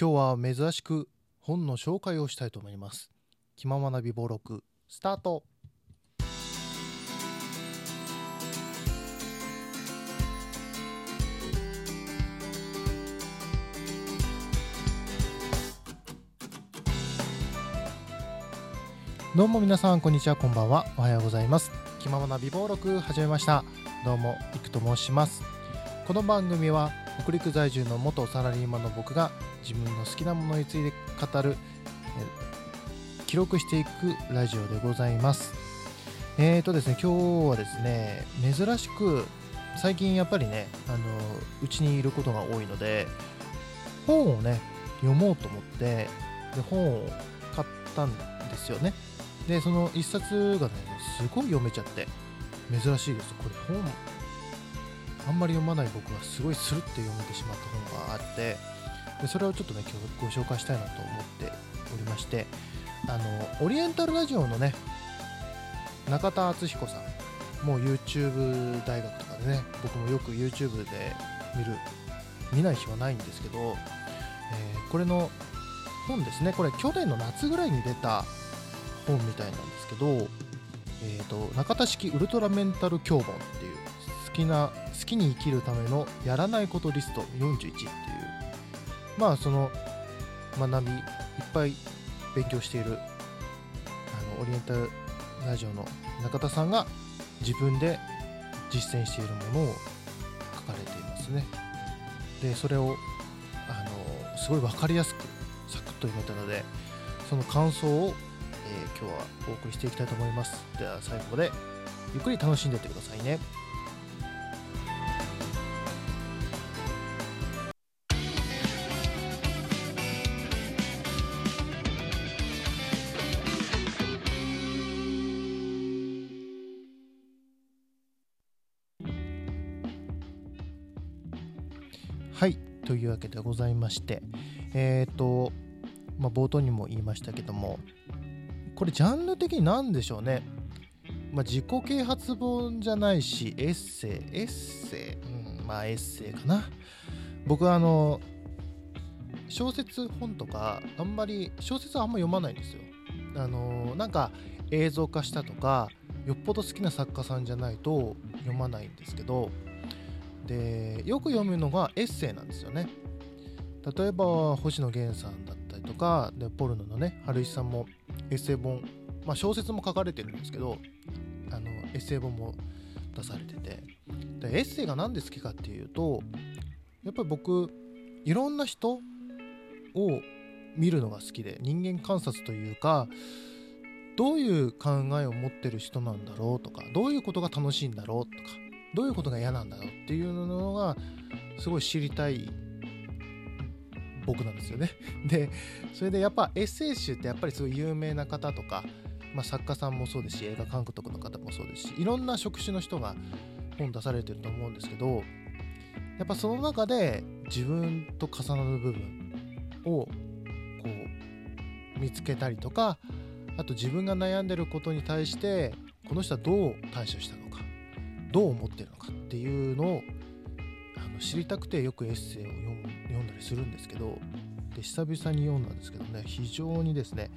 今日は珍しく本の紹介をしたいと思います。気ままな美貌録スタート。どうも皆さんこんにちはこんばんは。おはようございます。気ままな美貌録始めました。どうもいくと申します。この番組は北陸在住の元サラリーマンの僕が自分の好きなものについて語る記録していくラジオでございます。えーとですね今日はですね珍しく最近やっぱりねあのうちにいることが多いので本をね読もうと思ってで本を買ったんですよね。でその一冊がねすごい読めちゃって珍しいです。これ本あんまり読まない僕がすごいスルって読めてしまった本があってでそれをちょっとね今日ご紹介したいなと思っておりましてあのオリエンタルラジオのね中田敦彦さんもう YouTube 大学とかでね僕もよく YouTube で見る見ない日はないんですけど、えー、これの本ですね。これ去年の夏ぐらいに出た本みたいなんですけど、えーと、中田式ウルトラメンタル教本っていう好きな好きに生きるためのやらないことリスト41っていう。まあその学びいっぱい勉強しているあのオリエンタルラジオの中田さんが自分で実践しているものを書かれていますね。でそれをあのすごい分かりやすくサクッと読めたのでその感想を、えー、今日はお送りしていきたいと思います。では最後までゆっくり楽しんでいってくださいね。というわけでございましてえっ、ー、とまあ冒頭にも言いましたけどもこれジャンル的に何でしょうね？まあ、自己啓発本じゃないしエッセイエッセイ、うん、まあエッセイかな。僕はあの小説本とかあんまり小説はあんま読まないんですよ。あのなんか映像化したとかよっぽど好きな作家さんじゃないと読まないんですけどでよく読むのがエッセイなんですよね。例えば星野源さんだったりとかでポルノのね春石さんもエッセイ本、まあ、小説も書かれてるんですけどあのエッセイ本も出されてて。でエッセイが何で好きかっていうとやっぱり僕いろんな人を見るのが好きで人間観察というかどういう考えを持ってる人なんだろうとかどういうことが楽しいんだろうとかどういうことが嫌なんだろうっていうのがすごい知りたい僕なんですよね。でそれでやっぱエッセイ集ってやっぱりすごい有名な方とか、まあ、作家さんもそうですし映画監督の方もそうですしいろんな職種の人が本出されてると思うんですけどやっぱその中で自分と重なる部分をこう見つけたりとかあと自分が悩んでることに対してこの人はどう対処したどう思ってるのかっていうのをあの知りたくてよくエッセイを読んだりするんですけどで久々に読んだんですけどね非常にですね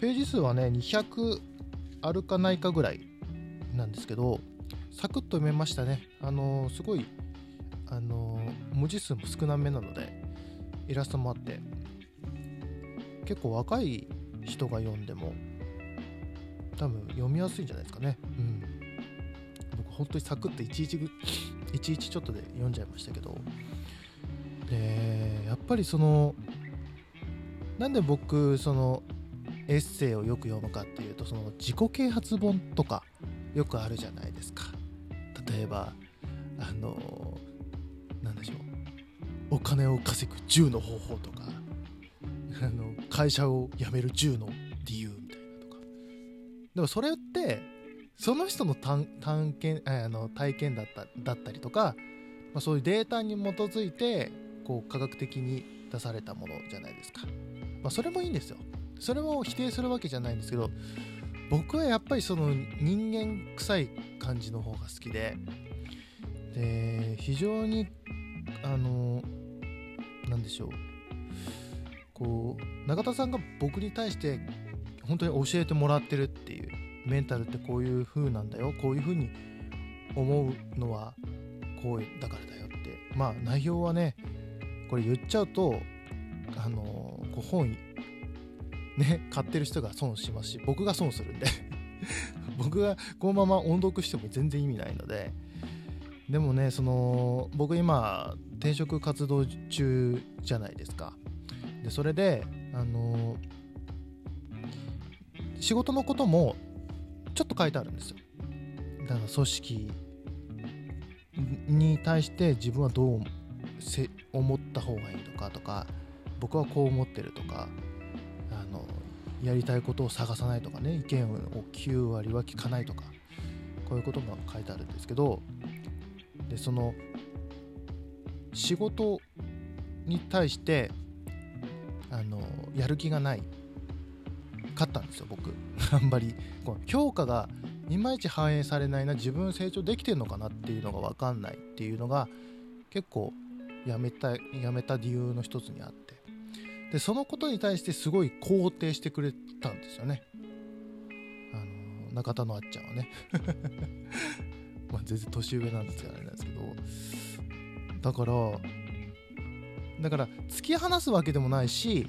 ページ数はね200あるかないかぐらいなんですけどサクッと読めましたね。あの、すごいあの、文字数も少なめなのでイラストもあって結構若い人が読んでも多分読みやすいんじゃないですかね。うん。本当にサクッといちいちいちょっとで読んじゃいましたけど。でやっぱりそのなんで僕そのエッセイをよく読むかっていうとその自己啓発本とかよくあるじゃないですか。例えばあのなんでしょう。お金を稼ぐ10の方法とかあの会社を辞める10の理由みたいなとか。でもそれってその人の探検あの体験だっただったりとか、まあ、そういうデータに基づいてこう科学的に出されたものじゃないですか、まあ、それもいいんですよ。それも否定するわけじゃないんですけど僕はやっぱりその人間臭い感じの方が好きでで非常にあのなんでしょう。こう永田さんが僕に対して本当に教えてもらってるっていうメンタルってこういう風なんだよこういう風に思うのはこうだからだよって。まあ内容はねこれ言っちゃうとあのこう本ね買ってる人が損しますし僕が損するんで。僕がこのまま音読しても全然意味ないので。でもねその僕今転職活動中じゃないですか。でそれであの仕事のこともちょっと書いてあるんですよ。だから組織に対して自分はどう思った方がいいとかとか僕はこう思ってるとかあのやりたいことを探さないとかね意見を9割は聞かないとかこういうことも書いてあるんですけどでその仕事に対してあのやる気がないかったんですよ僕。あんまり。この評価がいまいち反映されないな自分成長できてるのかなっていうのが分かんないっていうのが結構やめたやめた理由の一つにあって。でそのことに対してすごい肯定してくれたんですよね。あの中田のあっちゃんはね。まあ全然年上なんですからあれなんですけどだからだから突き放すわけでもないし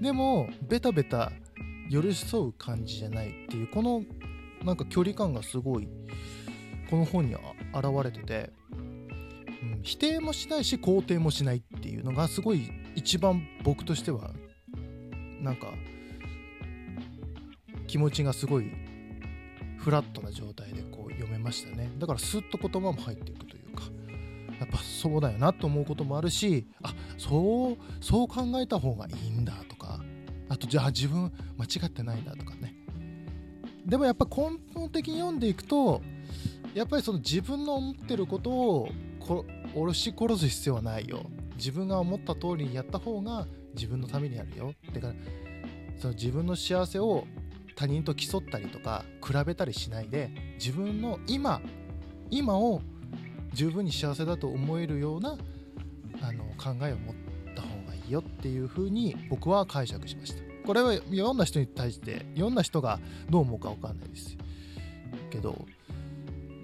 でもベタベタ寄り添う感じじゃないっていうこのなんか距離感がすごいこの本に現れてて、うん、否定もしないし肯定もしないっていうのがすごい一番僕としてはなんか気持ちがすごいフラットな状態でこう読めましたね。だからスッと言葉も入っていくというかやっぱそうだよなと思うこともあるしあそうそう考えた方がいいんだと。あとじゃあ自分間違ってないんだとかね。でもやっぱ根本的に読んでいくとやっぱりその自分の思ってることを押し殺す必要はないよ。自分が思った通りにやった方が自分のためになるよ。だからその自分の幸せを他人と競ったりとか比べたりしないで自分の今今を十分に幸せだと思えるようなあの考えを持っよっていうふうに僕は解釈しました。これは読んだ人に対して読んだ人がどう思うか分かんないです。けど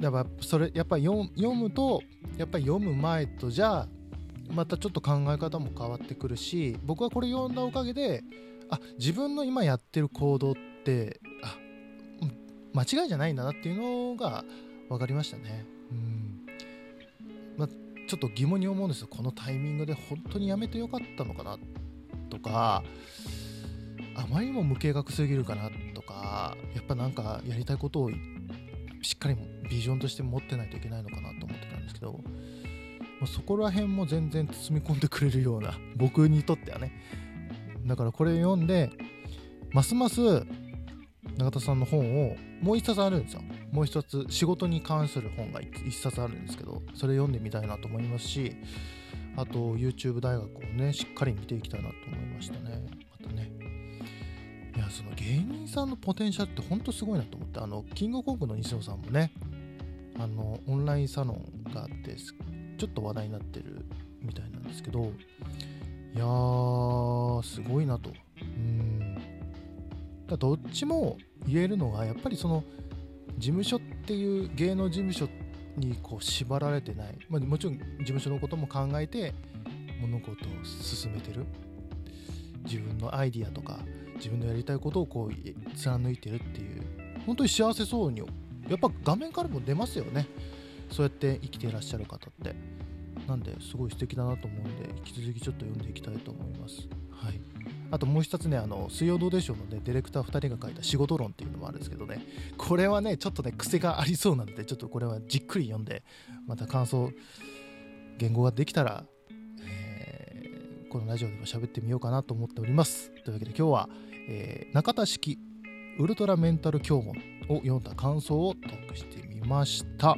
やっぱそれやっぱり読むとやっぱり読む前とじゃあまたちょっと考え方も変わってくるし僕はこれ読んだおかげであ自分の今やってる行動ってあ間違いじゃないんだなっていうのが分かりましたね。うん。ま、ちょっと疑問に思うんですよ。このタイミングで本当にやめてよかったのかなとかあまりにも無計画すぎるかなとかやっぱなんかやりたいことをしっかりビジョンとして持ってないといけないのかなと思ってたんですけど、まあ、そこら辺も全然包み込んでくれるような 僕にとってはね。だからこれ読んでますます永田さんの本をもう一冊あるんですよ。もう一つ仕事に関する本が一冊あるんですけどそれ読んでみたいなと思いますしあと YouTube 大学をねしっかり見ていきたいなと思いましたね。またね。いやその芸人さんのポテンシャルってほんとすごいなと思ってあのキングコングの西野さんもねあのオンラインサロンがあってちょっと話題になってるみたいなんですけどいやーすごいなと。うん。だどっちも言えるのがやっぱりその事務所っていう芸能事務所にこう縛られてない、まあ、もちろん事務所のことも考えて物事を進めてる。自分のアイディアとか自分のやりたいことをこう貫いてるっていう。本当に幸せそうにやっぱ画面からも出ますよね。そうやって生きていらっしゃる方って。なんですごい素敵だなと思うんで引き続きちょっと読んでいきたいと思います。はい。あともう一つね、あの、水曜どうでしょうのね、ディレクター2人が書いた仕事論っていうのもあるんですけどね、これはね、ちょっとね、癖がありそうなので、ちょっとこれはじっくり読んで、また感想、言語ができたら、えー、このラジオでも喋ってみようかなと思っております。というわけで今日は、えー、中田式ウルトラメンタル教問を読んだ感想をトークしてみました。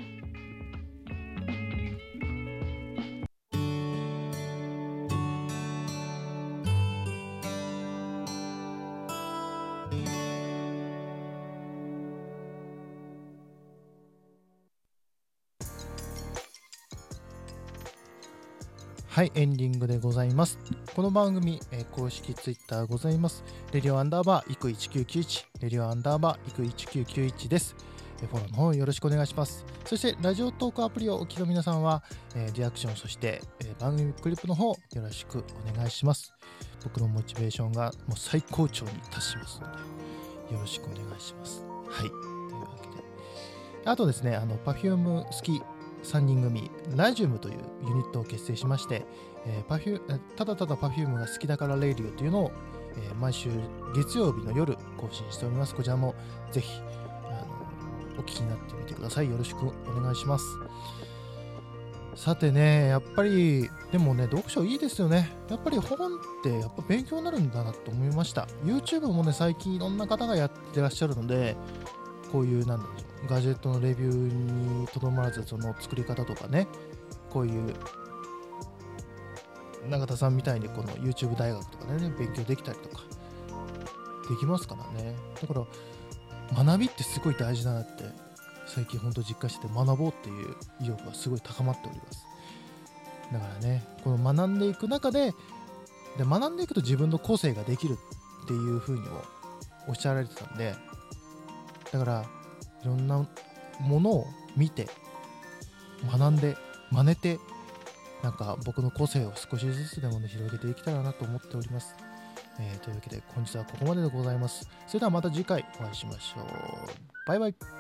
はい、エンディングでございます。この番組、えー公式ツイッターございます。レディオアンダーバー、イク1991、レディオアンダーバー、イク1991です。えフォローの方よろしくお願いします。そして、ラジオトークアプリをお聞きの皆さんは、えリアクション、そして、え番組クリップの方、よろしくお願いします。僕のモチベーションがもう最高潮に達しますので、よろしくお願いします。はい。というわけで。あとですね、あの、Perfume 好き3人組、ラジウムというユニットを結成しまして、えー、パフュ、ただただ Perfume が好きだからレイディオというのを、えー毎週月曜日の夜更新しております。こちらもぜひ、あのお聞きになってみてください。よろしくお願いします。さてね、やっぱり、でもね、読書いいですよね。やっぱり本ってやっぱ勉強になるんだなと思いました。YouTube もね、最近いろんな方がやってらっしゃるので、こういう、なんだろう、ガジェットのレビューにとどまらず、その作り方とかね、こういう、永田さんみたいにこの YouTube 大学とかでね、勉強できたりとか、できますからね。だから、学びってすごい大事だなって、最近本当実感してて、学ぼうっていう意欲がすごい高まっております。だからね、この学んでいく中で、で学んでいくと自分の個性ができるっていうふうにもおっしゃられてたんで、だから、いろんなものを見て、学んで、真似て、なんか僕の個性を少しずつでもね、広げていけたらなと思っております。えーというわけで、本日はここまででございます。それではまた次回お会いしましょう。バイバイ。